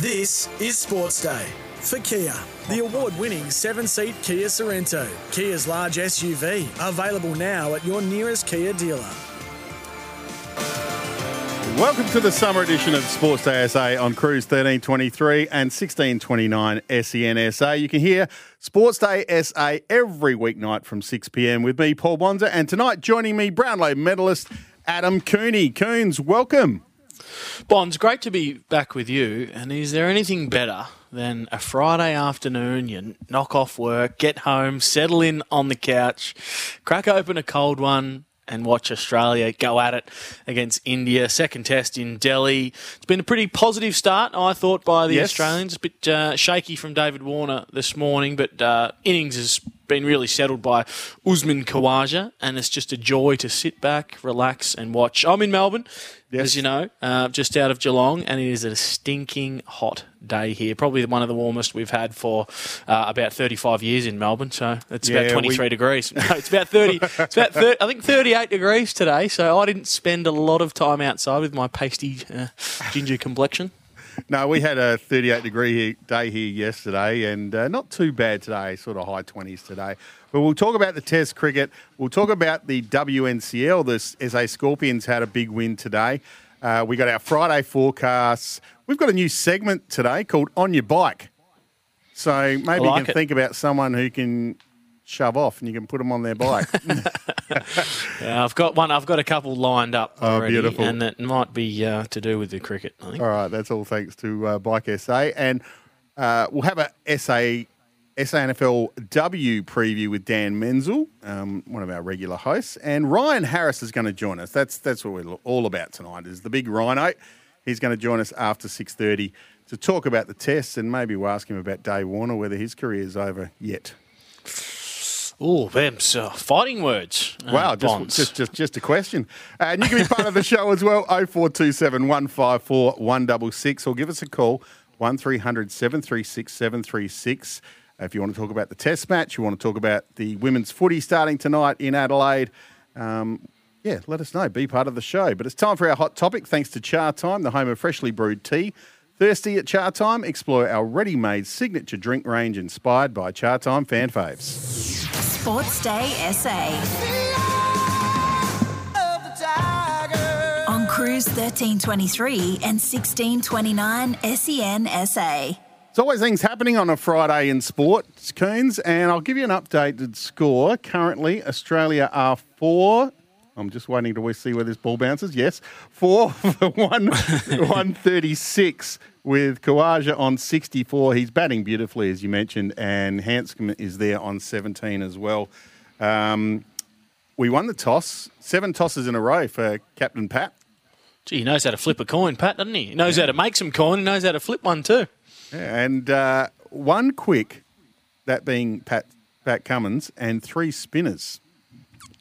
This is Sports Day for Kia. The award winning seven seat Kia Sorento, Kia's large SUV, available now at your nearest Kia dealer. Welcome to the summer edition of Sports Day SA on Cruise 1323 and 1629 SENSA. You can hear Sports Day SA every weeknight from 6 pm with me, Paul Bonza, and tonight joining me, Brownlow medalist Adam Cooney. Coons, welcome. Bonds, great to be back with you. And is there anything better than a Friday afternoon? You knock off work, get home, settle in on the couch, crack open a cold one, and watch Australia go at it against India. Second test in Delhi. It's been a pretty positive start, I thought, by the Yes. Australians. A bit uh, shaky from David Warner this morning, but uh, innings has been really settled by Usman Khawaja, and it's just a joy to sit back, relax, and watch. I'm in Melbourne, Yes. as you know, uh, just out of Geelong, and it is a stinking hot day here. Probably one of the warmest we've had for uh, about 35 years in Melbourne. So it's Yeah, about 23 we- degrees. No, it's about 30. It's about 30, I think 38 degrees today. So I didn't spend a lot of time outside with my pasty uh, ginger complexion. No, we had a 38 degree day here yesterday and uh, not too bad today, sort of high 20s today. But we'll talk about the Test cricket. We'll talk about the WNCL. The SA Scorpions had a big win today. Uh, we got our Friday forecasts. We've got a new segment today called On Your Bike. So maybe you can it. think about someone who can shove off and you can put them on their bike. Yeah, I've got one. I've got a couple lined up Oh, already, beautiful. and that might be uh, to do with the cricket. I think. All right, that's all thanks to uh, Bike SA. And uh, we'll have a SA, SANFL W preview with Dan Menzel, um, one of our regular hosts. And Ryan Harris is going to join us. That's that's what we're all about tonight is the big Rhino. He's going to join us after 6.30 to talk about the tests and maybe we'll ask him about Dave Warner, whether his career is over yet. Oh, them's uh, fighting words. uh, Wow, just, just just just a question. Uh, and you can be part of the show as well. 0427 154 166 or give us a call 1300 736 736. If you want to talk about the test match, you want to talk about the women's footy starting tonight in Adelaide, um, yeah, let us know. Be part of the show. But it's time for our hot topic. Thanks to Chatime, the home of freshly brewed tea. Thirsty at Chatime? Explore our ready-made signature drink range inspired by Chatime fan faves. Sports Day SA. On Cruise 1323 and 1629 SEN SA. There's always things happening on a Friday in sports, Coons, and I'll give you an updated score. Currently, Australia are four. I'm just waiting to see where this ball bounces. Yes, four for one, 136 with Khawaja on 64. He's batting beautifully, as you mentioned, and Handscomb is there on 17 as well. Um, we won the toss, seven tosses in a row for Captain Pat. Gee, he knows how to flip a coin, Pat, doesn't he? He knows how to make some coin. He knows how to flip one too. And uh, one quick, that being Pat Pat Cummins, and three spinners.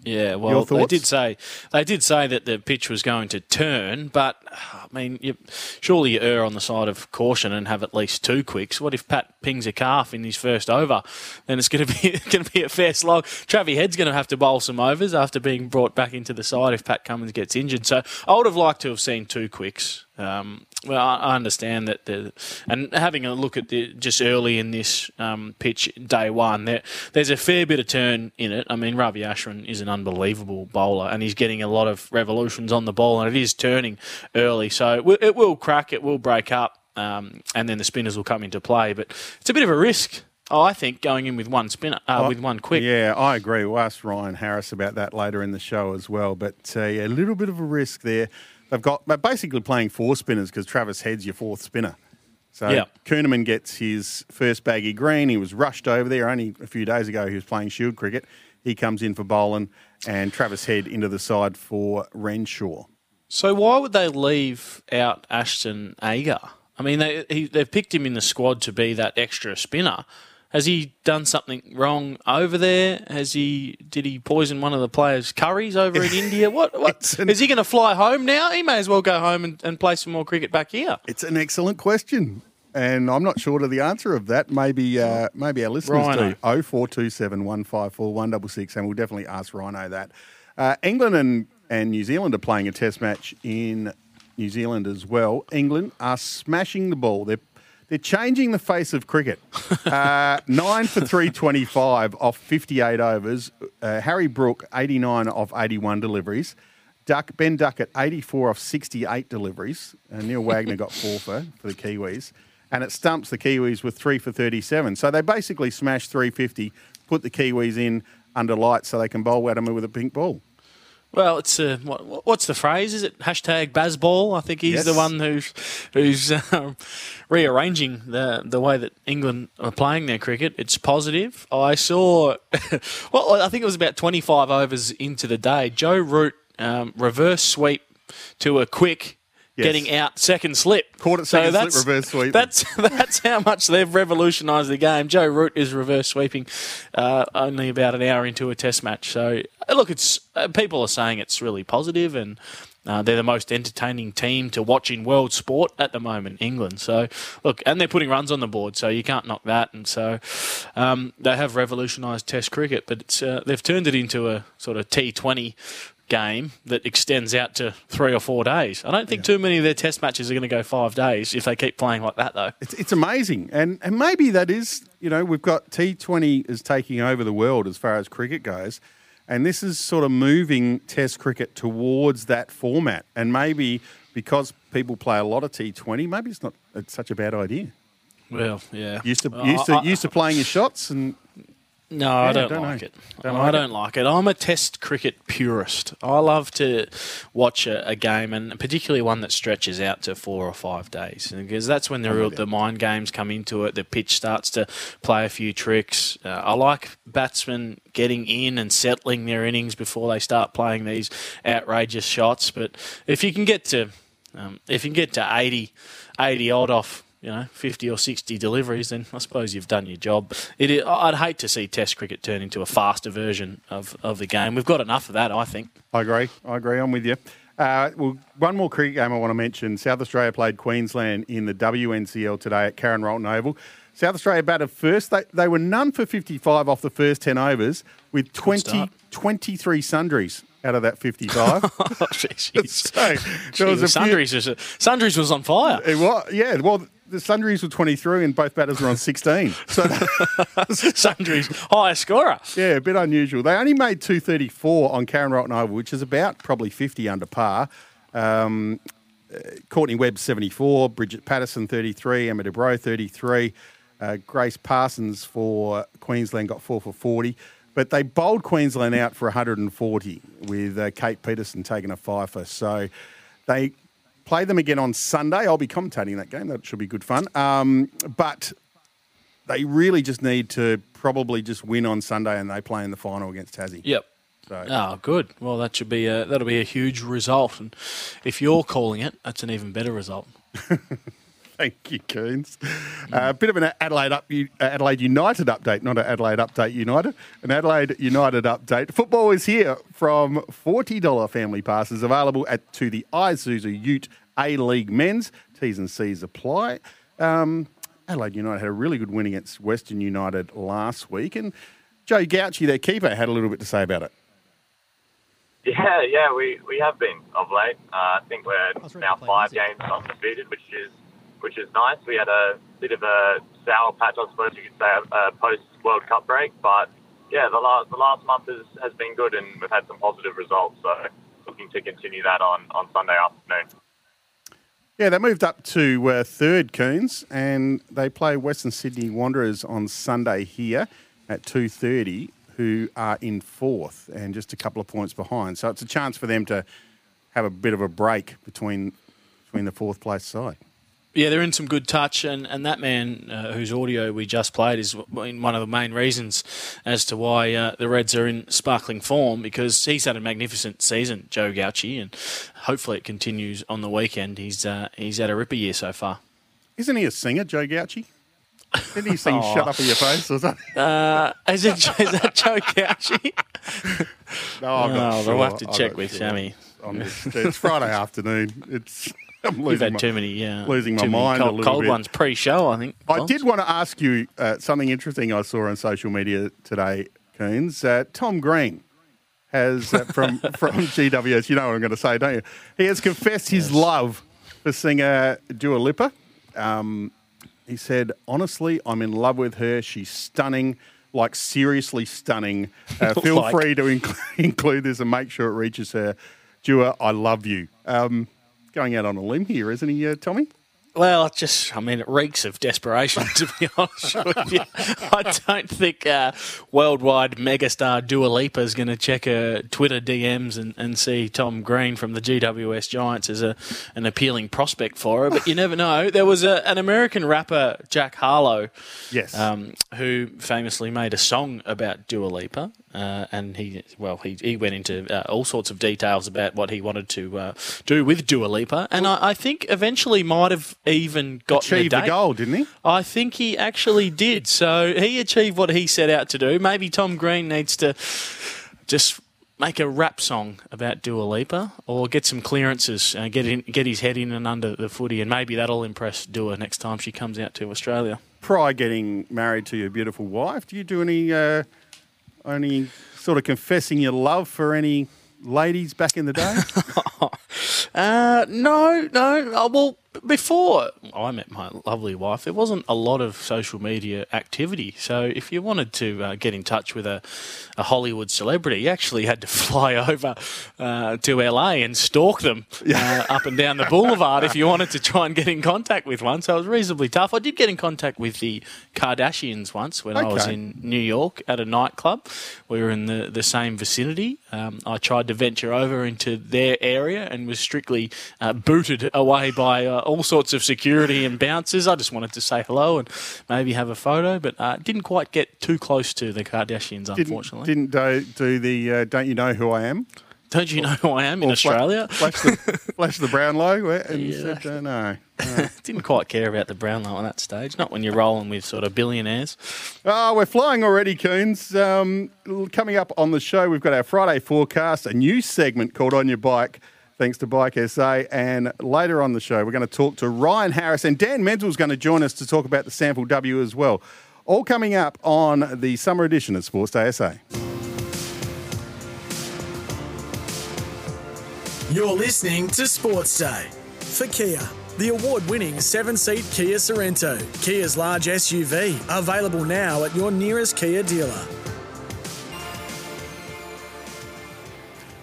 Yeah, well, they did say they did say that the pitch was going to turn, but I mean, you, surely you err on the side of caution and have at least two quicks. What if Pat pings a calf in his first over? Then it's going to be going to be a fair slog. Travie Head's going to have to bowl some overs after being brought back into the side if Pat Cummins gets injured. So I would have liked to have seen two quicks. Um, well, I understand that, the, and having a look at the just early in this um, pitch, day one, there, there's a fair bit of turn in it. I mean, Ravi Ashwin is an unbelievable bowler, and he's getting a lot of revolutions on the ball, and it is turning early, so it will, it will crack, it will break up, um, and then the spinners will come into play. But it's a bit of a risk, I think, going in with one spinner, uh, with one quick. Yeah, I agree. We'll ask Ryan Harris about that later in the show as well. But uh, yeah, a little bit of a risk there. They've got they're basically playing four spinners because Travis Head's your fourth spinner. So Yeah. Kuhnemann gets his first baggy green. He was rushed over there only a few days ago. He was playing Shield cricket. He comes in for bowling, and Travis Head into the side for Renshaw. So why would they leave out Ashton Agar? I mean, they he, they've picked him in the squad to be that extra spinner. Has he done something wrong over there? Has he did he poison one of the players' curries over in India? What what an- is he going to fly home now? He may as well go home and, and play some more cricket back here. It's an excellent question. And I'm not sure of the answer of that. Maybe uh, maybe our listeners Rhino. do. 0427 154 166, and we'll definitely ask Rhino that. Uh, England and, and New Zealand are playing a test match in New Zealand as well. England are smashing the ball. They're they're changing the face of cricket. Uh, nine for 325 off 58 overs. Uh, Harry Brook, 89 off 81 deliveries. Duck, ben Duckett, 84 off 68 deliveries. Uh, Neil Wagner got four for, for the Kiwis. And it stumps the Kiwis with three for 37. So they basically smashed 350, put the Kiwis in under lights so they can bowl at them with a pink ball. Well, it's uh, what, what's the phrase? Is it hashtag Bazball? I think he's Yes. the one who's who's um, rearranging the the way that England are playing their cricket. It's positive. I saw, well, I think it was about twenty five overs into the day. Joe Root um, reverse sweep to a quick. Yes. Getting out second slip, Caught it second slip, that's, reverse sweep. That's that's how much they've revolutionised the game. Joe Root is reverse sweeping uh, only about an hour into a Test match. So uh, look, it's uh, people are saying it's really positive, and uh, they're the most entertaining team to watch in world sport at the moment, England. So look, and they're putting runs on the board, so you can't knock that. And so um, they have revolutionised Test cricket, but it's, uh, they've turned it into a sort of T Twenty game that extends out to three or four days. I don't think too many of their test matches are going to go five days if they keep playing like that, though. It's, it's amazing. And, and maybe that is, you know, we've got T20 is taking over the world as far as cricket goes. And this is sort of moving Test cricket towards that format. And maybe because people play a lot of T20, maybe it's not it's such a bad idea. Well, yeah. Used to used to used to playing your shots, and No, I don't, don't like know. it. Don't I like don't like it. I'm a Test cricket purist. I love to watch a, a game, and particularly one that stretches out to four or five days, because that's when the real, the mind games come into it. The pitch starts to play a few tricks. Uh, I like batsmen getting in and settling their innings before they start playing these outrageous shots. But if you can get to um, if you can get to 80, 80 odd off you know, 50 or 60 deliveries, then I suppose you've done your job. It, I'd hate to see Test cricket turn into a faster version of, of the game. We've got enough of that, I think. I agree. I agree. I'm with you. Uh, well, one more cricket game I want to mention. South Australia played Queensland in the WNCL today at Karen Rolton Oval. South Australia batted first. They, they were none for 55 off the first 10 overs with 20, 23 sundries out of that 55. Oh, jeez. so was a few, Sundries, was, Sundries was on fire. it was, yeah, well, the sundries were 23 and both batters were on 16. So, Sundries, highest scorer. yeah, a bit unusual. They only made 234 on Karen Rolton Oval, which is about probably 50 under par. Um, uh, Courtney Webb 74, Bridget Patterson 33, Emma de Broughe 33, uh, Grace Parsons for Queensland got four for 40. But they bowled Queensland out for 140 with uh, Kate Peterson taking a fifer. So they play them again on Sunday. I'll be commentating that game. That should be good fun. Um, but they really just need to probably just win on Sunday and they play in the final against Tassie. Yep. So, Oh, good. Well, that should be a, that'll be a huge result, and if you're calling it, that's an even better result. Thank you, Coons. Uh, a bit of an Adelaide up, Adelaide United update, not an Adelaide Update United. An Adelaide United update. Football is here from forty-dollar family passes available at to the Isuzu Ute A League Men's. T's and C's apply. Um, Adelaide United had a really good win against Western United last week, and Joe Gauci, their keeper, had a little bit to say about it. Yeah, yeah, we, we have been of late. Uh, I think we're now five games undefeated, which is which is nice. We had a bit of a sour patch, I suppose you could say, uh, post World Cup break, but yeah, the last the last month has, has been good, and we've had some positive results. So looking to continue that on, on Sunday afternoon. Yeah, they moved up to uh, third, Coons, and they play Western Sydney Wanderers on Sunday here at two thirty, who are in fourth and just a couple of points behind. So it's a chance for them to have a bit of a break between between the fourth place side. Yeah, they're in some good touch, and, and that man uh, whose audio we just played is one of the main reasons as to why uh, the Reds are in sparkling form because he's had a magnificent season, Joe Gauci, and hopefully it continues on the weekend. He's uh, he's had a ripper year so far. Isn't he a singer, Joe Gauci? Didn't he sing "Shut Up in Your Face" or something? Uh, is, it, is that Joe Gauci? No, I'm not Oh, sure. we'll have to check with sure. Sammy. Just- it's Friday afternoon. It's I'm losing had my, too many, yeah, losing my mind a cold, cold ones pre-show. I think. I did want to ask you uh, something interesting I saw on social media today, Coons. Uh, Tom Green has, uh, from, from GWS, you know what I'm going to say, don't you? He has confessed his love for singer Dua Lipa. Um, he said, honestly, I'm in love with her. She's stunning, like seriously stunning. Uh, feel Like. free to inc- include this and make sure it reaches her. Dua, I love you. Um, going out on a limb here, isn't he, uh, Tommy? Well, it just, I mean, it reeks of desperation, to be honest with you. I don't think uh, worldwide megastar Dua Lipa is going to check her Twitter DMs and, and see Tom Green from the GWS Giants as a, an appealing prospect for her. But you never know. There was a, an American rapper, Jack Harlow, Yes. um, who famously made a song about Dua Lipa. Uh, and he, well, he, he went into uh, all sorts of details about what he wanted to uh, do with Dua Lipa, and I, I think eventually might have even got Achieved the goal, didn't he? I think he actually did. So he achieved what he set out to do. Maybe Tom Green needs to just make a rap song about Dua Lipa, or get some clearances, uh, get in, get his head in and under the footy, and maybe that'll impress Dua next time she comes out to Australia. prior getting married to your beautiful wife, do you do any any sort of confessing your love for any ladies back in the day? Uh, no, no. Uh, well, before I met my lovely wife, there wasn't a lot of social media activity. So if you wanted to uh, get in touch with a, a Hollywood celebrity, you actually had to fly over uh, to LA and stalk them uh, up and down the boulevard if you wanted to try and get in contact with one. So it was reasonably tough. I did get in contact with the Kardashians once when I was in New York at a nightclub. We were in the, the same vicinity. Um, I tried to venture over into their area and was strictly uh, booted away by uh, all sorts of security and bouncers. I just wanted to say hello and maybe have a photo, but uh, didn't quite get too close to the Kardashians, didn't unfortunately. didn't do, do the uh, don't you know who I am? Don't you know who I am in Australia? flash the flash the Brownlow and Yeah. said uh, no. Didn't quite care about the brown Brownlow at that stage. Not when you're rolling with sort of billionaires. Oh, we're flying already, Coons. Um, coming up on the show, we've got our Friday forecast, a new segment called On Your Bike, thanks to Bike SA. And later on the show, we're going to talk to Ryan Harris, and Dan Menzel's going to join us to talk about the SANFL W as well. All coming up on the summer edition of Sports Day SA. You're listening to Sports Day for Kia. The award winning seven seat Kia Sorento, Kia's large SUV, available now at your nearest Kia dealer.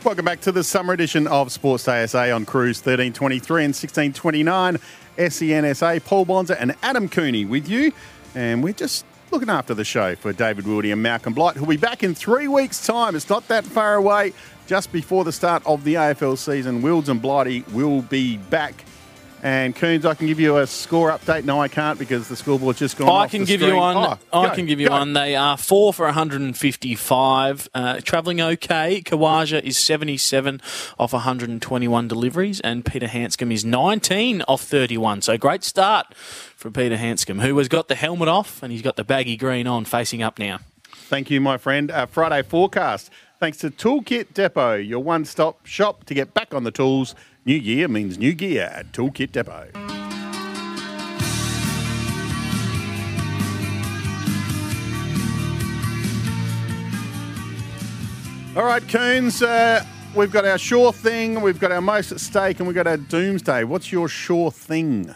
Welcome back to the summer edition of Sports Day SA on Cruise 1323 and 1629 SENSA. Paul Bonza and Adam Cooney with you. And we're just looking after the show for David Wildy and Malcolm Blight, who'll be back in three weeks' time. It's not that far away. Just before the start of the AFL season, Wilds and Blighty will be back. And Coons, I can give you a score update. No, I can't because the scoreboard's just gone. I off can give you one. Oh, I go, can give you go. one. They are four for 155. Uh, travelling okay. Khawaja is 77 off 121 deliveries, and Peter Handscomb is 19 off 31. So great start for Peter Handscomb, who has got the helmet off and he's got the baggy green on, facing up now. Thank you, my friend. Uh, Friday forecast. Thanks to Toolkit Depot, your one stop shop to get back on the tools. New year means new gear at Toolkit Depot. All right, Coons, uh, we've got our sure thing, we've got our most at stake, and we've got our doomsday. What's your sure thing?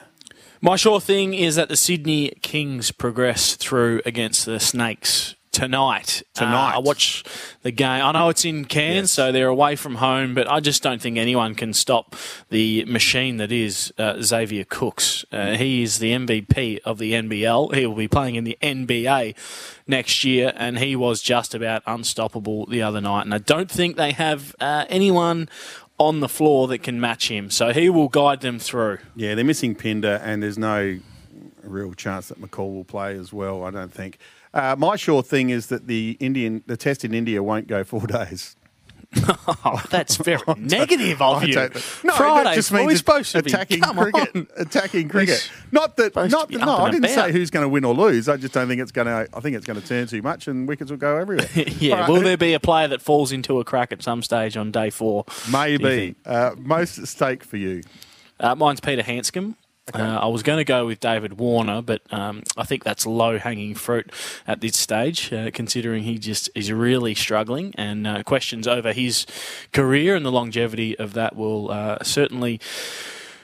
My sure thing is that the Sydney Kings progress through against the Snakes tonight. Tonight. Uh, I watch the game. I know it's in Cairns, so they're away from home, but I just don't think anyone can stop the machine that is uh, Xavier Cooks. Uh, he is the MVP of the NBL. He will be playing in the NBA next year, and he was just about unstoppable the other night. And I don't think they have uh, anyone on the floor that can match him. So he will guide them through. Yeah, they're missing Pinder, and there's no real chance that McCall will play as well. I don't think. Uh, my sure thing is that the Indian, the test in India won't go four days. Oh, that's very negative of you. no, Friday, just means supposed to attacking be. Come cricket. on. Attacking cricket. Not that. Not that, no. I didn't say who's going to win or lose. I just don't think it's going to. I think it's going to turn too much, and wickets will go everywhere. yeah, right, will there be a player that falls into a crack at some stage on day four? Maybe uh, most at stake for you. Uh, mine's Peter Handscomb. Uh, I was going to go with David Warner, but um, I think that's low hanging fruit at this stage, uh, considering he just is really struggling. And uh, questions over his career and the longevity of that will uh, certainly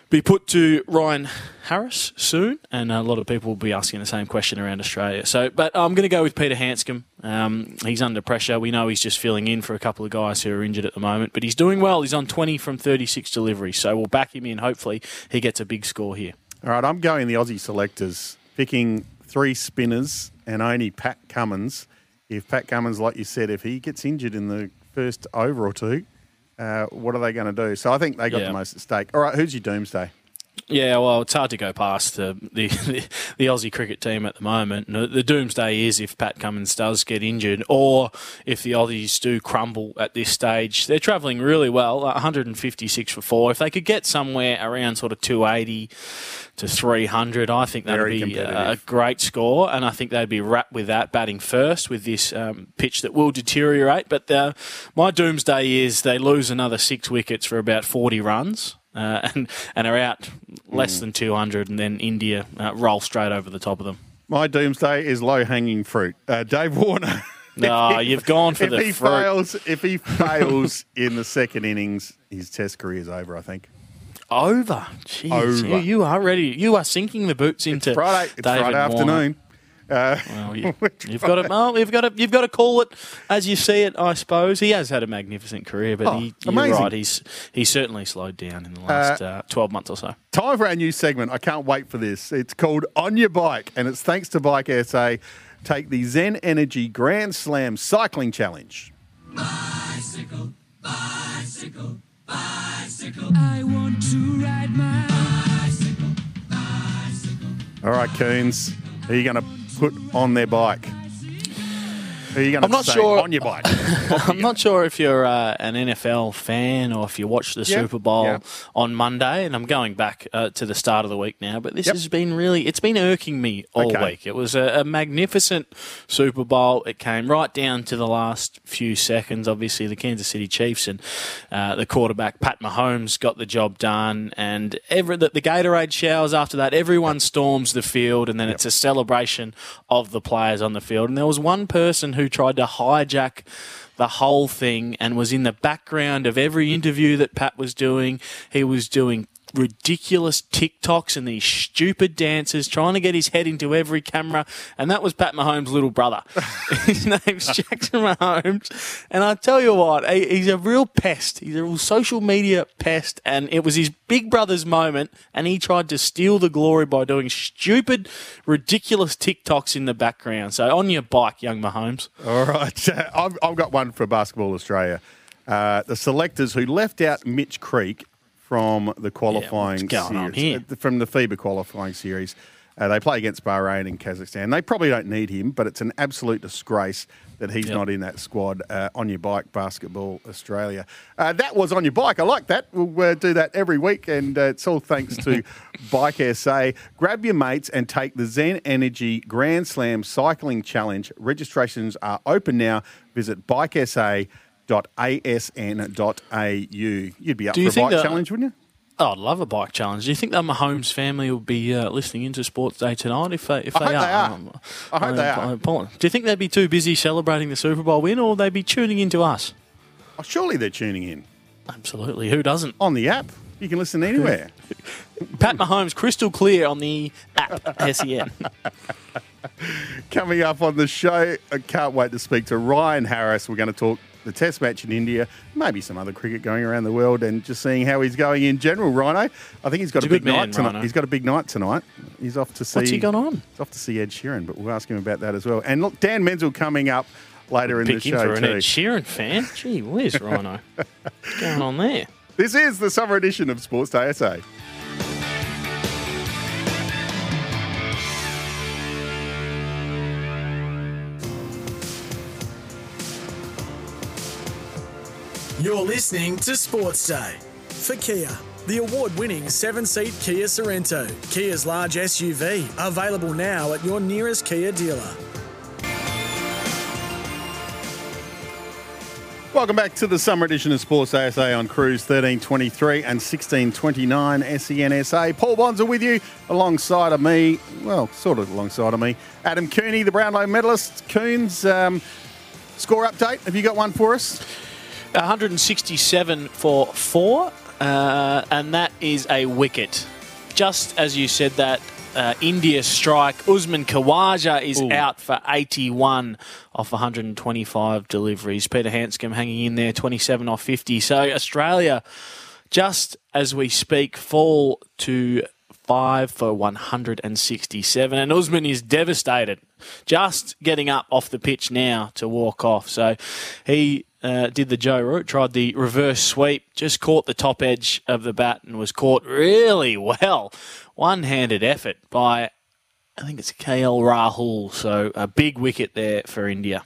be put to Ryan Harris soon, and a lot of people will be asking the same question around Australia. So, but I'm going to go with Peter Handscomb. Um, he's under pressure. We know he's just filling in for a couple of guys who are injured at the moment, but he's doing well. He's on 20 from 36 deliveries, so we'll back him in. Hopefully, he gets a big score here. All right, I'm going the Aussie selectors, picking three spinners and only Pat Cummins. If Pat Cummins, like you said, if he gets injured in the first over or two, uh, what are they going to do? So I think they got Yeah. the most at stake. All right, who's your doomsday? Yeah, well, it's hard to go past the the, the, Aussie cricket team at the moment. The, the doomsday is if Pat Cummins does get injured, or if the Aussies do crumble at this stage. They're travelling really well, 156 for four. If they could get somewhere around sort of 280 to 300, I think that'd Very be uh, a great score, and I think they'd be wrapped with that batting first with this um, pitch that will deteriorate. But uh, my doomsday is they lose another six wickets for about 40 runs. Uh, and and are out less than 200, and then India uh, roll straight over the top of them. My doomsday is low hanging fruit. Uh, Dave Warner. No, you've gone for if the he fruit. fails, if he fails in the second innings, his Test career is over. I think. Over. Jeez, Over. You, you are ready. You are sinking the boots into it's Friday. It's David Friday Warner. Afternoon. Uh, Well, you, have got to. Well, you've got to. You've got to call it as you see it. I suppose he has had a magnificent career, but Oh, he, you're amazing. right. He's he's certainly slowed down in the last uh, twelve months or so. Time for our new segment. I can't wait for this. It's called On Your Bike, and it's thanks to Bike SA. Take the Zen Energy Grand Slam Cycling Challenge. Bicycle, bicycle, bicycle. I want to ride my bicycle, bicycle. All right, Coons, are you going to put on their bike? Who are you going I'm not say sure- on your bike? I'm not sure if you're uh, an NFL fan or if you watched the Yeah, Super Bowl yeah. on Monday, and I'm going back uh, to the start of the week now. But this Yep. has been really, it's been irking me all Okay. week. It was a, a magnificent Super Bowl. It came right down to the last few seconds. Obviously, the Kansas City Chiefs and uh, the quarterback Pat Mahomes got the job done, and every the, the Gatorade showers after that. Everyone storms the field, and then it's a celebration of the players on the field. And there was one person who tried to hijack the whole thing and was in the background of every interview that Pat was doing. He was doing ridiculous TikToks and these stupid dances, trying to get his head into every camera. And that was Pat Mahomes' little brother. his name's Jackson Mahomes. And I tell you what, he- he's a real pest. He's a real social media pest. And it was his big brother's moment. And he tried to steal the glory by doing stupid, ridiculous TikToks in the background. So on your bike, young Mahomes. All right. I've, I've got one for Basketball Australia. Uh, the selectors who left out Mitch Creek from the qualifying on series, uh, from the FIBA qualifying series. Uh, they play against Bahrain and Kazakhstan. They probably don't need him, but it's an absolute disgrace that he's Yep. not in that squad uh, on your bike, Basketball Australia. Uh, that was on your bike. I like that. We'll uh, do that every week, and uh, it's all thanks to Bike SA. Grab your mates and take the Zen Energy Grand Slam Cycling Challenge. Registrations are open now. Visit bikesa.asn.au. You'd be up Do for a bike that- challenge, wouldn't you? Oh, I'd love a bike challenge. Do you think the Mahomes family will be uh, listening into Sports Day tonight? If they, if I they hope are, they are. Um, I hope they are. Paul, Do you think they'd be too busy celebrating the Super Bowl win, or they'd they be tuning into us? Oh, surely they're tuning in Absolutely. Who doesn't? on the app. You can listen anywhere. Pat Mahomes, crystal clear on the app SEN. Coming up on the show, I can't wait to speak to Ryan Harris. We're going to talk the Test match in India, maybe some other cricket going around the world, and just seeing how he's going in general. Rhino, I think he's got He's a big man, night tonight. Rhino. He's got a big night tonight. He's off to see. What's he got on? He's off to see Ed Sheeran, but we'll ask him about that as well. And look, Dan Menzel coming up later in Pick the show for an too. Ed Sheeran fan. Gee whiz, Rhino. What's going on there? This is the summer edition of Sports Day SA. You're listening to Sports Day for Kia. The award winning seven seat Kia Sorento, Kia's large SUV, available now at your nearest Kia dealer. Welcome back to the summer edition of Sports ASA on Cruise 1323 and 1629 SENSA. Paul Bonds with you alongside of me, well, sort of alongside of me, Adam Cooney, the Brownlow medalist. Coons, um, score update. Have you got one for us? 167 for four, uh, and that is a wicket. Just as you said that, uh, India strike. Usman Khawaja is Ooh. out for 81 off 125 deliveries. Peter Handscomb hanging in there, 27 off 50. So Australia, just as we speak, fall to five for 167. And Usman is devastated, just getting up off the pitch now to walk off. So he uh, did the Joe Root, tried the reverse sweep, just caught the top edge of the bat and was caught really well. One handed effort by, I think it's KL Rahul. So a big wicket there for India.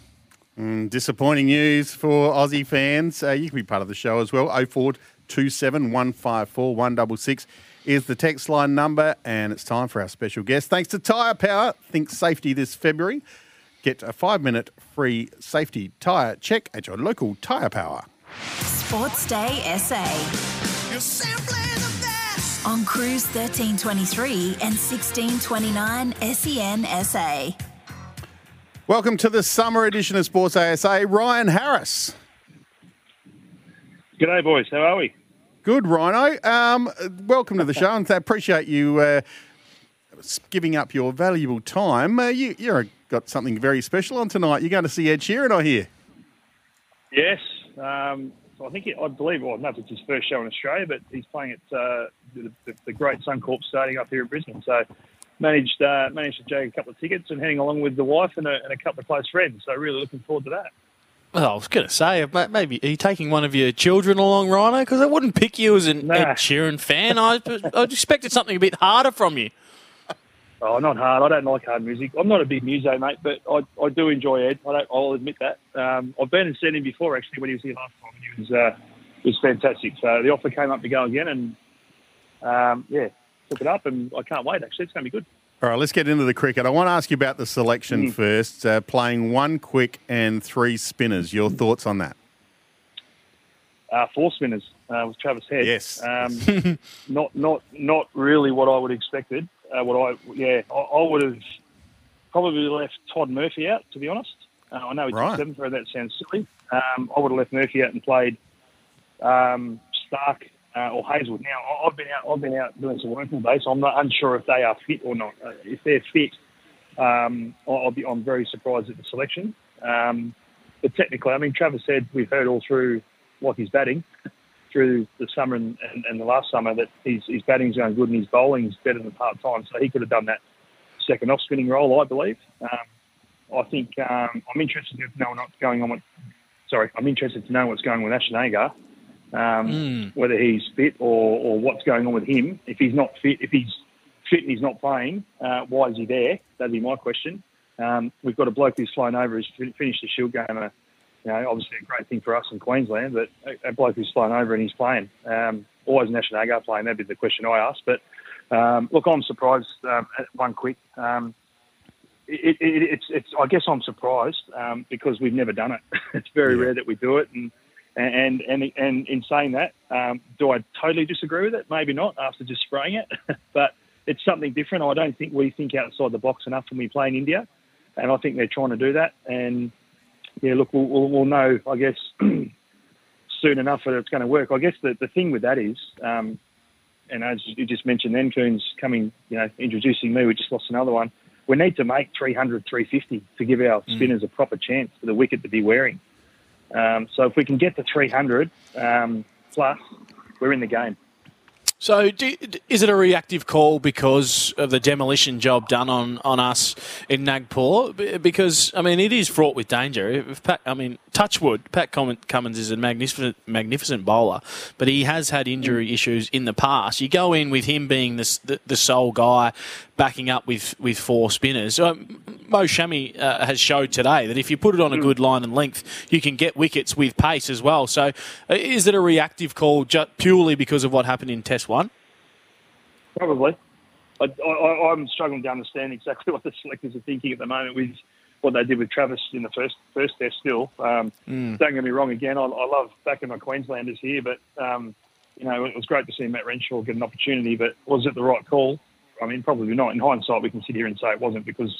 Mm, disappointing news for Aussie fans. Uh, you can be part of the show as well. 0427 154 166 is the text line number, and it's time for our special guest. Thanks to Tyre Power, think safety this February. Get a five minute free safety tyre check at your local Tyre Power. Sports Day SA. On Cruise 1323 and 1629 SEN SA. Welcome to the summer edition of Sports ASA. Ryan Harris. G'day, boys. How are we? Good, Rhino. Um, welcome to the show, and I appreciate you uh, giving up your valuable time. Uh, you you're got something very special on tonight. You're going to see Ed Sheeran, I hear. Yes. Um, so I think it, I believe, well, I don't know if it's his first show in Australia, but he's playing at uh, the, the, the great Suncorp Stadium up here in Brisbane. So managed uh, managed to jag a couple of tickets and heading along with the wife and a, and a couple of close friends. So really looking forward to that. Well, I was going to say, maybe are you taking one of your children along, Rhino? Because I wouldn't pick you as an Nah. Ed Sheeran fan. I, I expected something a bit harder from you. Oh, not hard. I don't like hard music. I'm not a big muso, mate, but I, I do enjoy Ed. I don't, I'll admit that. Um, I've been and seen him before, actually, when he was here last time. and He was uh, was fantastic. So the offer came up to go again, and um, yeah, took it up, and I can't wait. Actually, it's going to be good. All right, let's get into the cricket. I want to ask you about the selection first. Uh, playing one quick and three spinners. Your thoughts on that? uh, four spinners uh, with Travis Head. Yes. Um, not not not really what I would have expected. Uh, what I yeah I, I would have probably left Todd Murphy out to be honest. Uh, I know he's Right. seven for that sounds silly. Um, I would have left Murphy out and played um, Starc uh, or Hazlewood. Now I've been out I've been out doing some work day, so I'm not unsure if they are fit or not. Uh, if they're fit, um, I'll be I'm very surprised at the selection. Um, but technically, I mean, Travis said we've heard all through like his batting through the summer and, and, and the last summer that his, his batting's going good and his bowling's better than part time. So he could have done that second off spinning role, I believe. Um, I think um, I'm interested to know what's going on with. Sorry, I'm interested to know what's going on with Ashton Agar, um, whether he's fit or, or what's going on with him. If he's not fit, if he's fit and he's not playing, uh, why is he there? That'd be my question. Um, we've got a bloke who's flown over, who's finished the Shield game. Uh, you know, obviously a great thing for us in Queensland, but a, a bloke who's flown over and he's playing. Um, always National Agar playing, that'd be the question I asked. But um, look, I'm surprised um, at one quick. Um, it, it, it's, it's, I guess I'm surprised um, because we've never done it. it's very rare that we do it. And, and, and, and in saying that, um, do I totally disagree with it? Maybe not after just spraying it, but it's something different. I don't think we think outside the box enough when we play in India. And I think they're trying to do that. And yeah, look, we'll, we'll, we'll know, I guess, soon enough that it's going to work. I guess the, the thing with that is, um, and as you just mentioned, then Coons coming, you know, introducing me, we just lost another one. We need to make 300, 350 to give our spinners a proper chance for the wicket to be wearing. Um, so if we can get to 300 um, plus, we're in the game. So, do, is it a reactive call because of the demolition job done on, on us in Nagpur? Because I mean, it is fraught with danger. If I mean, Touchwood, Pat Cummins is a magnificent, magnificent bowler, but he has had injury issues in the past. You go in with him being the, the, the sole guy, backing up with, with four spinners. Um, Mo Shami uh, has showed today that if you put it on a good line and length, you can get wickets with pace as well. So, uh, is it a reactive call purely because of what happened in Test One? Probably. I, I, I'm struggling to understand exactly what the selectors are thinking at the moment with what they did with Travis in the first first test. Still, um, don't get me wrong. Again, I, I love backing my Queenslanders here, but um, you know it was great to see Matt Renshaw get an opportunity. But was it the right call? I mean, probably not. In hindsight, we can sit here and say it wasn't because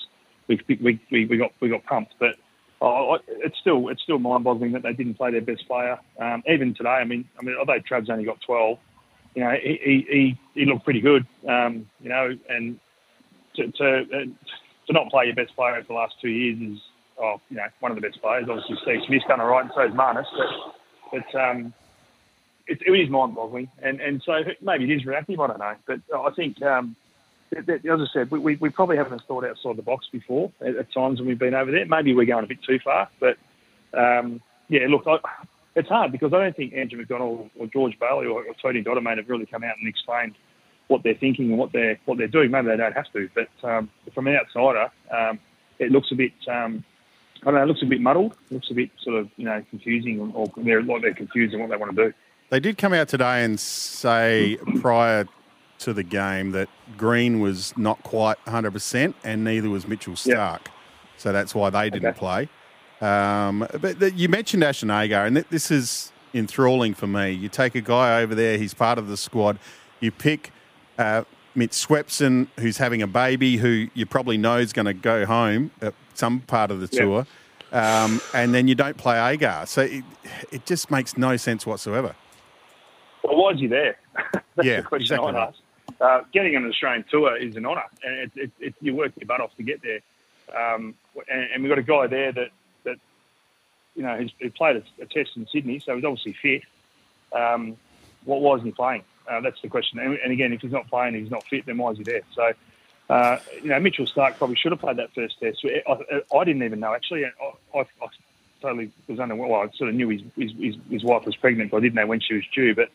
we we, we, we got we got pumped. But it's still it's still mind-boggling that they didn't play their best player. Um, even today, I mean, I mean, although Trav's only got 12, you know, he he, he, he looked pretty good. Um, you know, and to to, uh, to not play your best player over the last two years is, oh, you know, one of the best players. Obviously, Steve Smith's done all right, and so is Marnus. But but um, it, it is mind-boggling, and and so maybe it is reactive. I don't know, but I think. Um, as I said, we, we, probably haven't thought outside the box before at, at times when we've been over there. Maybe we're going a bit too far, but um, yeah, look, I, it's hard because I don't think Andrew McDonald or George Bailey or, or Tony Dodemaide have really come out and explained what they're thinking and what they're what they're doing. Maybe they don't have to, but um, from an outsider, um, it looks a bit. Um, I don't know. It looks a bit muddled. It looks a bit sort of you know confusing, or, or they're like they're confused in what they want to do. They did come out today and say prior to the game that Green was not quite 100% and neither was Mitchell Starc. So that's why they didn't Okay. play. Um, but the, you mentioned Ashton Agar, and th- this is enthralling for me. You take a guy over there, he's part of the squad. You pick uh, Mitch Swepson, who's having a baby, who you probably know is going to go home at some part of the Yeah. tour. Um, and then you don't play Agar. So it, it just makes no sense whatsoever. Well, why is he there? That's Yeah, the question exactly right. ask. Uh, getting an Australian tour is an honour, and it, it, it, you work your butt off to get there. Um, and, and we've got a guy there that, that you know, he's, he played a, a test in Sydney, so he's obviously fit. Um, what why isn't he playing? Uh, that's the question. And, and again, if he's not playing, he's not fit. Then why is he there? So, uh, you know, Mitchell Starc probably should have played that first test. I, I, I didn't even know actually. I, I, totally was unaware. Well, I sort of knew his, his, his, his wife was pregnant, but I didn't know when she was due. But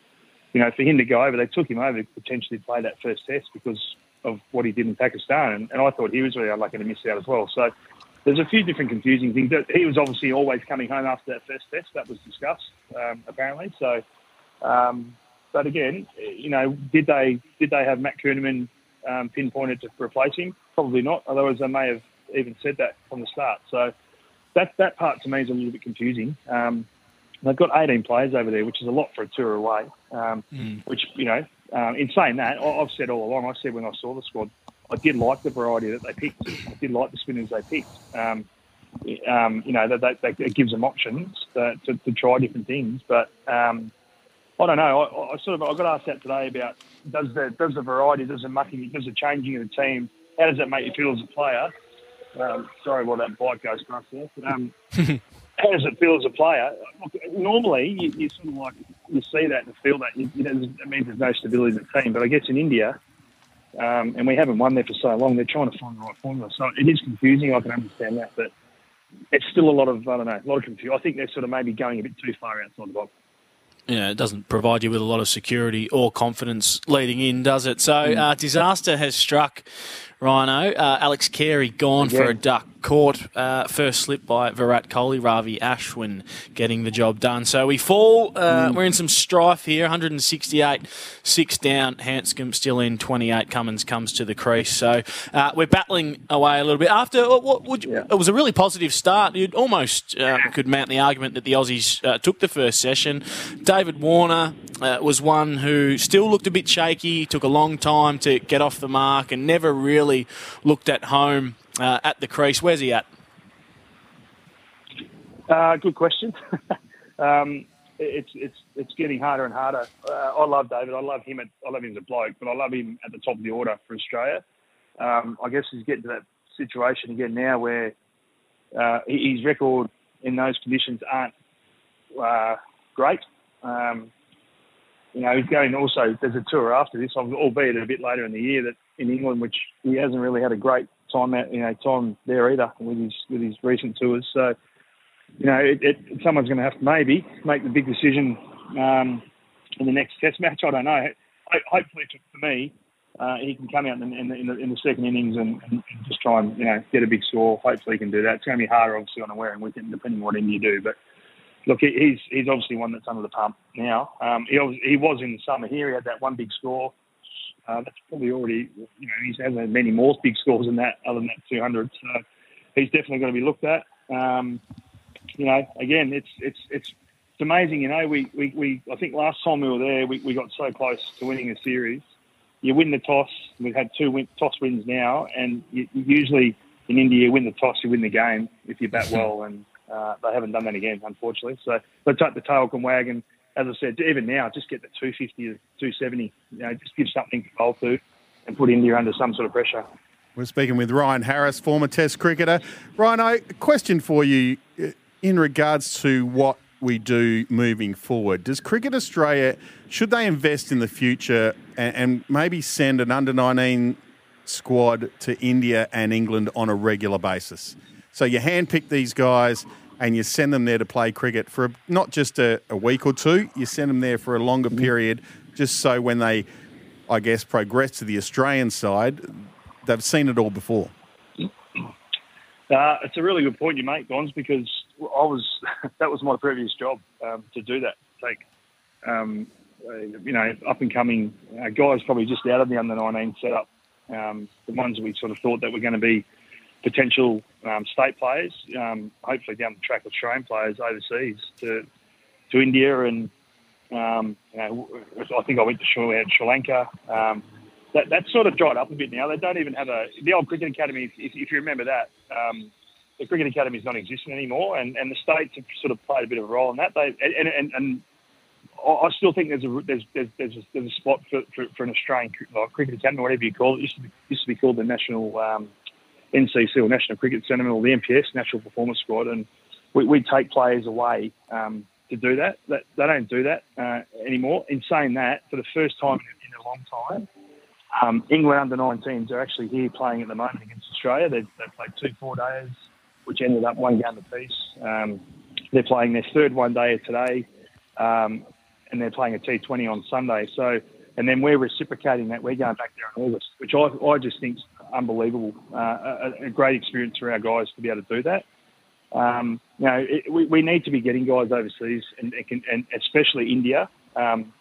you know, for him to go over, they took him over to potentially play that first test because of what he did in Pakistan, and, and I thought he was really unlucky to miss out as well. So there's a few different confusing things. He was obviously always coming home after that first test. That was discussed um, apparently. So, um, but again, you know, did they did they have Matt Kuhnemann um, pinpointed to replace him? Probably not. Otherwise, they may have even said that from the start. So that that part to me is a little bit confusing. Um, they've got 18 players over there, which is a lot for a tour away. Um, Which you know, um, in saying that, I- I've said all along. I said when I saw the squad, I did like the variety that they picked. I did like the spinners they picked. Um, um, you know, that, that, that it gives them options uh, to, to try different things. But um, I don't know. I, I sort of I got asked that today about does the does the variety, does the mucking, does the changing of the team, how does that make you feel as a player? Um, sorry, while that bike goes past there. But, um, how does it feel as a player? Look, normally, you, you sort of like you see that and feel that. You, you know, it means there's no stability in the team. But I guess in India, um, and we haven't won there for so long, they're trying to find the right formula. So it is confusing. I can understand that, but it's still a lot of I don't know, a lot of confusion. I think they're sort of maybe going a bit too far outside the box. You know, it doesn't provide you with a lot of security or confidence leading in, does it? So, uh, disaster has struck Rhino. Uh, Alex Carey gone for a duck. Caught uh, first slip by Virat Kohli, Ravi Ashwin getting the job done. So we fall. Uh, We're in some strife here. 168, six down. Handscomb still in 28. Cummins comes to the crease. So uh, we're battling away a little bit. After what, what would you, Yeah. it was a really positive start. You'd almost uh, could mount the argument that the Aussies uh, took the first session. David Warner uh, was one who still looked a bit shaky. Took a long time to get off the mark and never really looked at home uh, at the crease. Where's he at? Uh, good question. um, it's it's it's getting harder and harder. Uh, I love David. I love him. At, I love him as a bloke, but I love him at the top of the order for Australia. Um, I guess he's getting to that situation again now where uh, his record in those conditions aren't uh, great. Um, you know, he's going also. There's a tour after this, albeit a bit later in the year, that in England, which he hasn't really had a great time out, you know, time there either with his with his recent tours. So, you know, it, it, someone's going to have to maybe make the big decision um, in the next Test match. I don't know. Hopefully, for me, uh, he can come out in, in, the, in, the, in the second innings and, and, just try and you know get a big score. Hopefully, he can do that. It's going to be harder, obviously, on a wearing wicket, depending on what end you do. But look, he's he's obviously one that's under the pump now. Um, he was, he was in the summer here. He had that one big score. Uh, that's probably already, you know, he hasn't had many more big scores than that, other than that 200. So he's definitely going to be looked at. Um, you know, again, it's it's it's it's amazing. You know, we, we, we I think last time we were there, we, we got so close to winning a series. You win the toss. We've had two win, toss wins now, and you, usually in India, you win the toss, you win the game if you bat well, and uh, they haven't done that again, unfortunately. So let's hope the tail can wag, and as I said, even now, just get the 250 or 270. You know, just give something to bowl to, and put India under some sort of pressure. We're speaking with Ryan Harris, former Test cricketer. Ryan, a question for you uh, in regards to what we do moving forward. Does Cricket Australia should they invest in the future and, and maybe send an under 19 squad to India and England on a regular basis? So you handpick these guys and you send them there to play cricket for not just a, a week or two, you send them there for a longer mm-hmm. period, just so when they, I guess, progress to the Australian side, they've seen it all before. Uh, it's a really good point you make, Gons, because I was that was my previous job um, to do that. Take, um, uh, you know, up and coming uh, guys probably just out of the under 19 setup, um, the ones that we sort of thought that were going to be potential um, state players, um, hopefully down the track Australian players overseas to to India and um, you know, I think I went to Sri, Sri Lanka. Um, that that sort of dried up a bit now. They don't even have a the old cricket academy. If, if you remember that, um, the cricket academy is not existing anymore, and, and the states have sort of played a bit of a role in that. They and and, and I still think there's a there's there's there's a, there's a spot for, for, for an Australian cricket academy, whatever you call it. it used to be, used to be called the National um, NCC or National Cricket Centre or the NPS National Performance Squad, and we, we take players away um, to do that. They don't do that uh, anymore. In saying that, for the first time in, a long time, um, England under 19s are actually here playing at the moment against Australia. They, they played two four days, which ended up one game apiece. Um, they're playing their third one day today, um, and they're playing a T20 on Sunday. So, and then we're reciprocating that. We're going back there in August, which I, I just think unbelievable. Uh, a, a, great experience for our guys to be able to do that. Um, you know, it, we, we need to be getting guys overseas, and, and especially India. Um,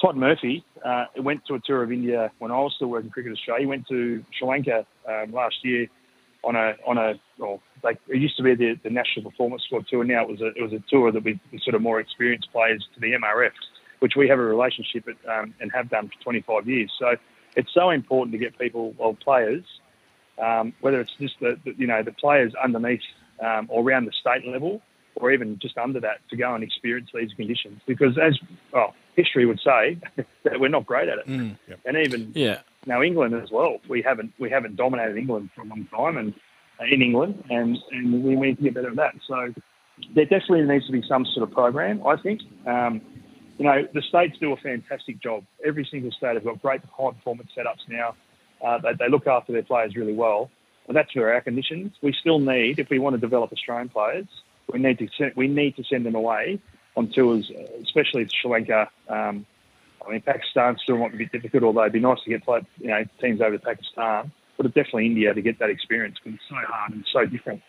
Todd Murphy uh, went to a tour of India when I was still working Cricket Australia. He went to Sri Lanka um, last year on a on a well, like it used to be the, the National Performance Squad tour. Now it was a it was a tour that we sort of more experienced players to the MRF, which we have a relationship at, um, and have done for 25 years. So it's so important to get people, well, players, um, whether it's just the, the, you know the players underneath um, or around the state level, or even just under that, to go and experience these conditions. Because as well, history would say that we're not great at it, mm. and even yeah. now England as well. We haven't we haven't dominated England for a long time, and uh, in England, and and we need to get better at that. So there definitely needs to be some sort of program. I think. Um, you know, the states do a fantastic job. Every single state has got great high performance setups now. Uh, they, they look after their players really well. And that's for our conditions. We still need, if we want to develop Australian players, we need to send, we need to send them away on tours, especially to Sri Lanka. Um, I mean, Pakistan still might be difficult, although it'd be nice to get play, you know teams over to Pakistan. But definitely India to get that experience because it's so hard and so different.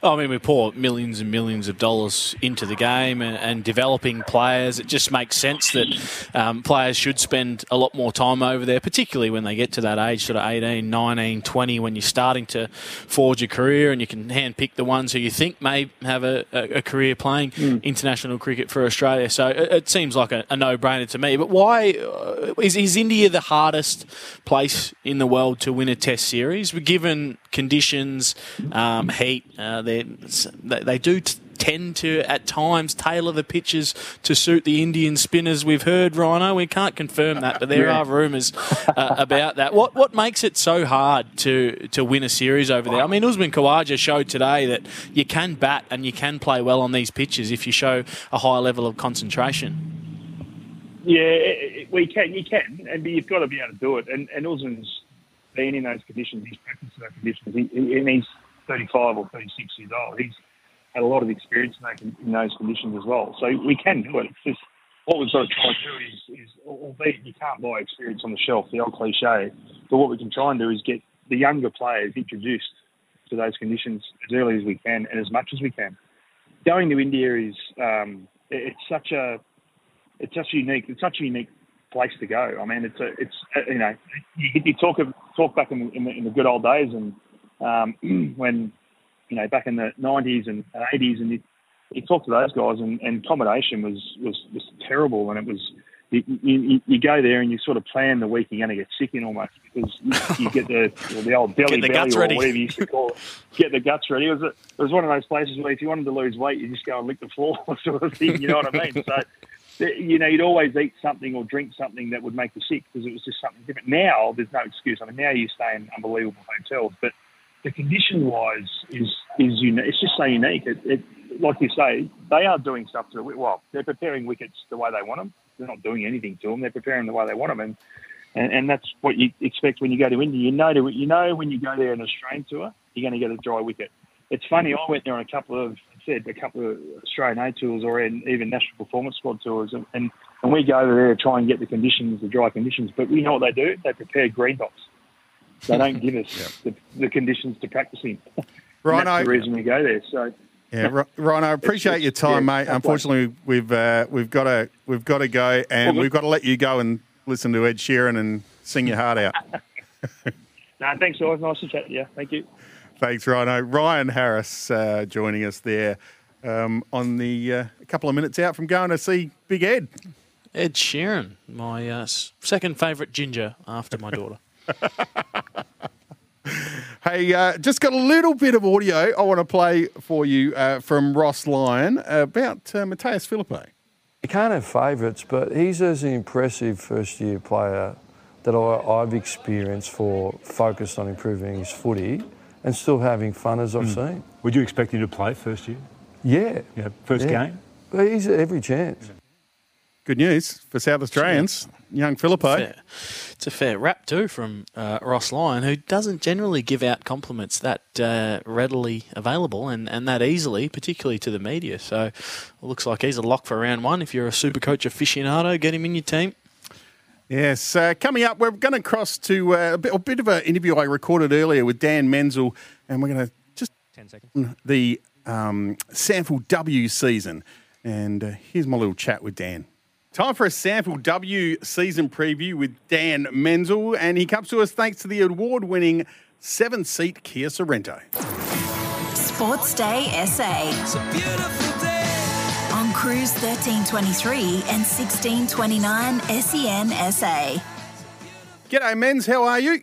I mean, we pour millions and millions of dollars into the game and, and developing players. It just makes sense that um, players should spend a lot more time over there, particularly when they get to that age, sort of 18, 19, 20, when you're starting to forge a career and you can handpick the ones who you think may have a, a, career playing mm. international cricket for Australia. So it, it seems like a, a, no-brainer to me. But why uh, is, is India the hardest place in the world to win a Test series, given conditions, um, heat? Uh, they they do t- tend to at times tailor the pitches to suit the Indian spinners. We've heard Rhino. We can't confirm that, but there yeah. are rumours uh, about that. What what makes it so hard to to win a series over there? I mean, Usman Khawaja showed today that you can bat and you can play well on these pitches if you show a high level of concentration. Yeah, it, it, we can. You can, and you've got to be able to do it. And and Usman's been in those conditions. He's practiced in those conditions. He, he, and he's 35 or 36 years old. He's had a lot of experience in, in those conditions as well. So we can do it. It's just what we've got to try and do is, is albeit you can't buy experience on the shelf, the old cliche. But what we can try and do is get the younger players introduced to those conditions as early as we can and as much as we can. Going to India is um, it's such a it's such a unique it's such a unique place to go. I mean, it's a it's uh, you know you, you talk of, talk back in, in, the, in the good old days and um, when you know back in the 90s and 80s and you, you talk to those guys and, and accommodation was, was was terrible and it was you, you, you, go there and you sort of plan the week you're going to get sick in almost because you, you get the well, the old belly the belly or ready. whatever you used to call it. Get the guts ready. It was, a, it was one of those places where if you wanted to lose weight, you just go and lick the floor sort of thing. You know what I mean? So you know you'd always eat something or drink something that would make you sick because it was just something different. Now there's no excuse. I mean now you stay in unbelievable hotels, but the condition wise is is unique. It's just so unique. It, it, like you say, they are doing stuff to it. Well, they're preparing wickets the way they want them they're not doing anything to them. They're preparing the way they want them, and, and and that's what you expect when you go to India. You know, to, you know when you go there on a Australian tour, you're going to get a dry wicket. It's funny. I went there on a couple of said a couple of Australian A tours or even National Performance Squad tours, and, and and we go over there to try and get the conditions, the dry conditions. But we know what they do. They prepare green tops. They don't give us the, the conditions to practice in. Right, that's the reason we go there. So yeah, Ryan, I appreciate your time, yeah, mate. Unfortunately, we've uh, we've got to we've got to go, and Well, we've got to let you go and listen to Ed Sheeran and sing your heart out. no, thanks, guys. Nice to chat to you. Thank you. Thanks, Rhino. Ryan Harris uh, joining us there um, on the uh, a couple of minutes out from going to see Big Ed. Ed Sheeran, my uh, second favourite ginger after my daughter. Hey, uh, just got a little bit of audio I want to play for you uh, from Ross Lyon about uh, Mattaes Phillipou. You can't have favourites, but he's as an impressive first year player that I, I've experienced for focused on improving his footy and still having fun as I've seen. Would you expect him to play first year? Yeah. Yeah, first Yeah. game? But he's at every chance. Good news for South Australians, young Phillipou. Fair. It's a fair rap too from uh, Ross Lyon, who doesn't generally give out compliments that uh, readily available and, and that easily, particularly to the media. So it looks like he's a lock for round one. If you're a super coach aficionado, get him in your team. Yes, uh, coming up, we're going to cross to uh, a, bit, a bit of an interview I recorded earlier with Dan Menzel, and we're going to just 10 seconds. the um, SANFL W season. And uh, here's my little chat with Dan. Time for a SANFL W season preview with Dan Menzel, and he comes to us thanks to the award winning seven seat Kia Sorento. Sports Day SA. On Cruise 1323 and 1629 SEN SA. G'day, Menz, how are you?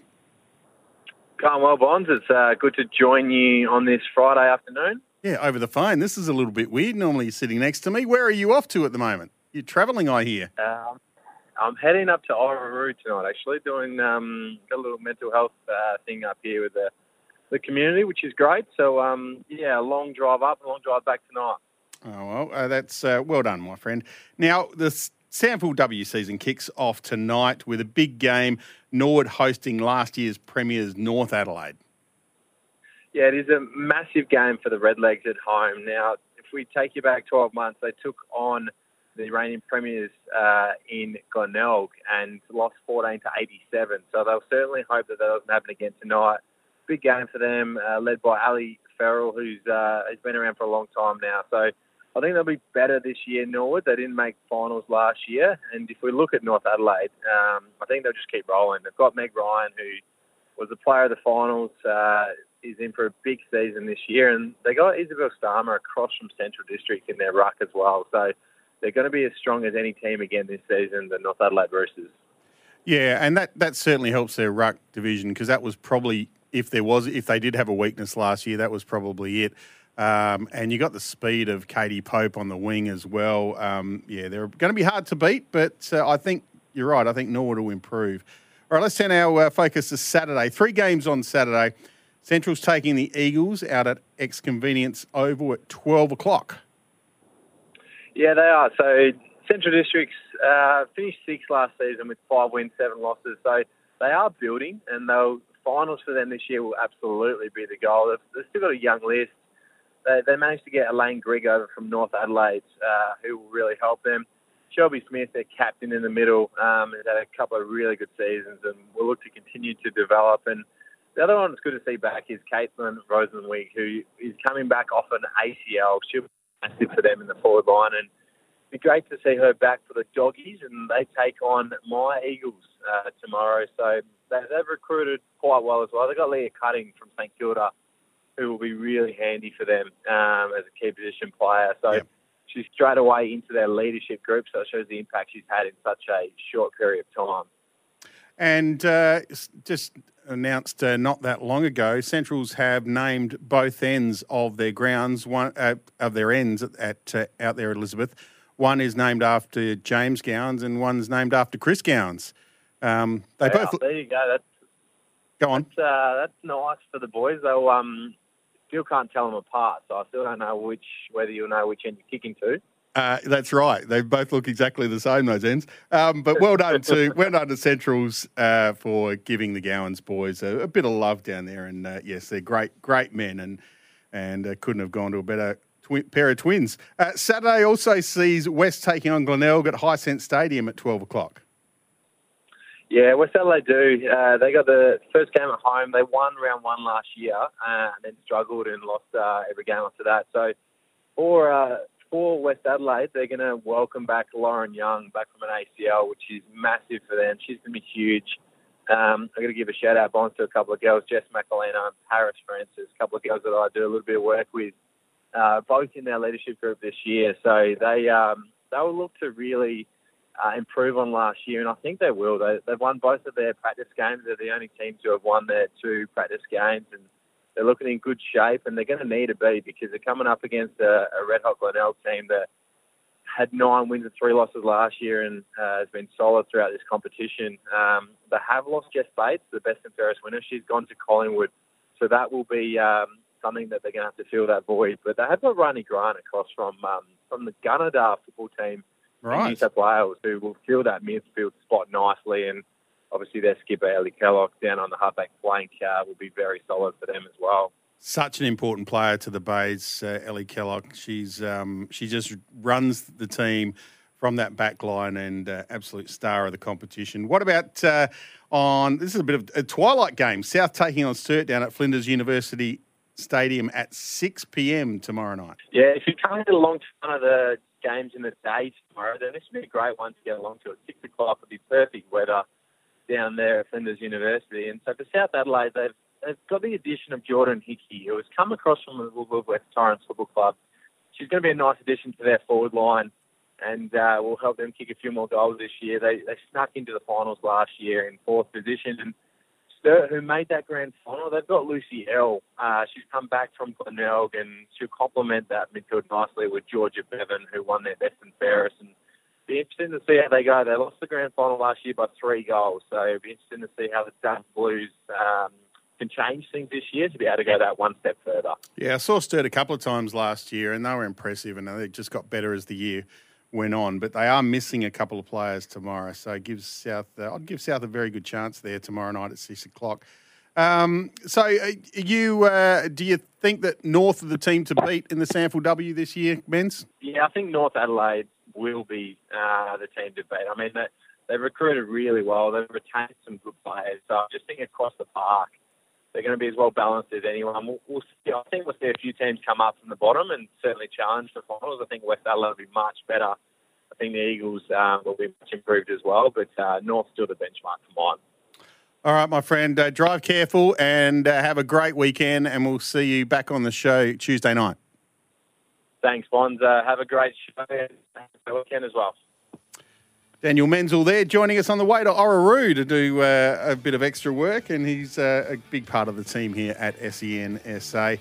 Going well, Bonds. It's uh, good to join you on this Friday afternoon. Yeah, over the phone. This is a little bit weird. Normally you're sitting next to me. Where are you off to at the moment? You're travelling, I hear. Um, I'm heading up to Orroroo tonight, actually, doing um, got a little mental health uh, thing up here with the the community, which is great. So, um, yeah, a long drive up, a long drive back tonight. Oh, well, uh, that's uh, well done, my friend. Now, the SANFL W season kicks off tonight with a big game, Nord hosting last year's premiers, North Adelaide. Yeah, it is a massive game for the Redlegs at home. Now, if we take you back 12 months, they took on the reigning premiers uh, in Glenelg and lost 14 to 87. So they'll certainly hope that that doesn't happen again tonight. Big game for them, uh, led by Ali Farrell, who's uh, has been around for a long time now. So I think they'll be better this year, Norwood. They didn't make finals last year. And if we look at North Adelaide, um, I think they'll just keep rolling. They've got Meg Ryan, who was the player of the finals, uh, is in for a big season this year. And they got Isabel Starmer across from Central District in their ruck as well. So they're going to be as strong as any team again this season, the North Adelaide Roosters. Yeah, and that, that certainly helps their ruck division because that was probably, if there was, if they did have a weakness last year, that was probably it. Um, and you got the speed of Katie Pope on the wing as well. Um, yeah, they're going to be hard to beat, but uh, I think you're right. I think Norwood will improve. All right, let's turn our uh, focus to Saturday. Three games on Saturday. Central's taking the Eagles out at X Convenience Oval at 12 o'clock. Yeah, they are. So Central District's uh, finished sixth last season with five wins, seven losses. So they are building, and they'll finals for them this year will absolutely be the goal. They've, they've still got a young list. They, they managed to get Elaine Grigg over from North Adelaide, uh, who will really help them. Shelby Smith, their captain in the middle, um, has had a couple of really good seasons and will look to continue to develop. And the other one that's good to see back is Caitlin Rosenwig, who is coming back off an ACL. She'll massive for them in the forward line. And it'd be great to see her back for the doggies. And they take on my Eagles uh, tomorrow. So they, they've recruited quite well as well. They've got Leah Cutting from St Kilda, who will be really handy for them um, as a key position player. So she's straight away into their leadership group. So it shows the impact she's had in such a short period of time. And uh, just announced uh, not that long ago, Centrals have named both ends of their grounds, one uh, of their ends at uh, out there, Elizabeth. One is named after James Gowans, and one's named after Chris Gowans. Um, they Yeah, both there you go. That's go on. That's, uh, that's nice for the boys. Though um, still can't tell them apart, so I still don't know which whether you'll know which end you're kicking to. Uh, that's right. They both look exactly the same, those ends. Um, but well done to well done to Centrals uh, for giving the Gowans boys a, a bit of love down there. And uh, yes, they're great, great men, and and uh, couldn't have gone to a better twi- pair of twins. Uh, Saturday also sees West taking on Glenelg at Hisense Stadium at twelve o'clock. Yeah, West Adelaide do. Uh, they got the first game at home. They won round one last year uh, and then struggled and lost uh, every game after that. So uh, for West Adelaide, they're going to welcome back Lauren Young back from an ACL, which is massive for them. She's going to be huge. Um, I'm going to give a shout out bonus to a couple of girls, Jess McElena and Paris Francis, a couple of girls that I do a little bit of work with, uh, both in their leadership group this year. So they um, they will look to really uh, improve on last year, and I think they will. They, they've won both of their practice games. They're the only team to have won their two practice games, and they're looking in good shape. And they're going to need to be because they're coming up against a, a Red Hot Glenelg team that had nine wins and three losses last year and uh, has been solid throughout this competition. Um, they have lost Jess Bates, the best and fairest winner. She's gone to Collingwood, so that will be um, something that they're going to have to fill that void. But they have got Ronnie Grant across from um, from the Gunnedah football team in New South Wales, who will fill that midfield spot nicely. And obviously, their skipper Ellie Kellogg down on the halfback flank uh, will be very solid for them as well. Such an important player to the Bays, uh, Ellie Kellogg. She's um, she just runs the team from that back line and uh, absolute star of the competition. What about uh, on this is a bit of a twilight game? South taking on Sturt down at Flinders University Stadium at six pm tomorrow night. Yeah, if you can't get along to one of the games in the day tomorrow, then this would be a great one to get along to. At six o'clock would be perfect weather down there at Flinders University. And so for South Adelaide, they've they've got the addition of Jordan Hickey, who has come across from the West Torrens Football Club. She's going to be a nice addition to their forward line and uh, will help them kick a few more goals this year. They they snuck into the finals last year in fourth position and Sturt, who made that grand final, they've got Lucy L. Uh, she's come back from Glenelg and she'll complement that midfield nicely with Georgia Bevan, who won their best and fairest. And be interesting to see how they go. They lost the grand final last year by three goals, so it'll be interesting to see how the Dun Blues um, can change things this year to be able to go that one step further. Yeah, I saw Sturt a couple of times last year, and they were impressive, and they just got better as the year went on. But they are missing a couple of players tomorrow, so it gives South. Uh, I'd give South a very good chance there tomorrow night at six o'clock. Um, so, uh, you uh, do you think that North are the team to beat in the SANFL W this year, Menz? Yeah, I think North Adelaide will be uh, the team to beat. I mean, they, they've recruited really well. They've retained some good players. So I just think across the park, they're going to be as well balanced as anyone. We'll, we'll see. I think we'll see a few teams come up from the bottom and certainly challenge for finals. I think West Adelaide will be much better. I think the Eagles um, will be much improved as well, but uh, North still the benchmark for mine. All right, my friend, uh, drive careful and uh, have a great weekend, and we'll see you back on the show Tuesday night. Thanks, Bonds. Uh, have a great show and weekend as well. Daniel Menzel there joining us on the way to Orroroo to do uh, a bit of extra work, and he's uh, a big part of the team here at E SEN SA.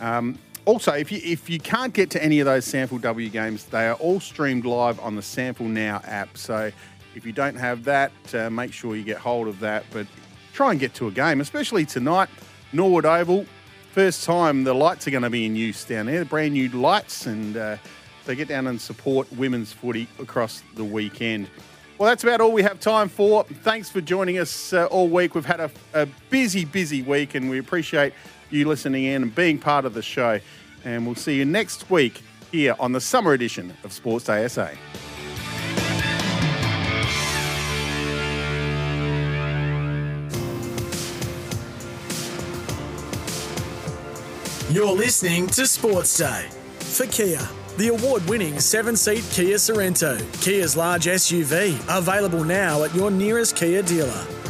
Um, also, if you if you can't get to any of those SANFL W games, they are all streamed live on the Sample Now app. So if you don't have that, uh, make sure you get hold of that. But try and get to a game, especially tonight, Norwood Oval. First time the lights are going to be in use down there, the brand new lights, and uh, get down and support women's footy across the weekend. Well, that's about all we have time for. Thanks for joining us uh, all week. We've had a, a busy, busy week, and we appreciate you listening in and being part of the show. And we'll see you next week here on the summer edition of Sports Day You're listening to Sports Day for Kia. The award winning seven seat Kia Sorento, Kia's large SUV, available now at your nearest Kia dealer.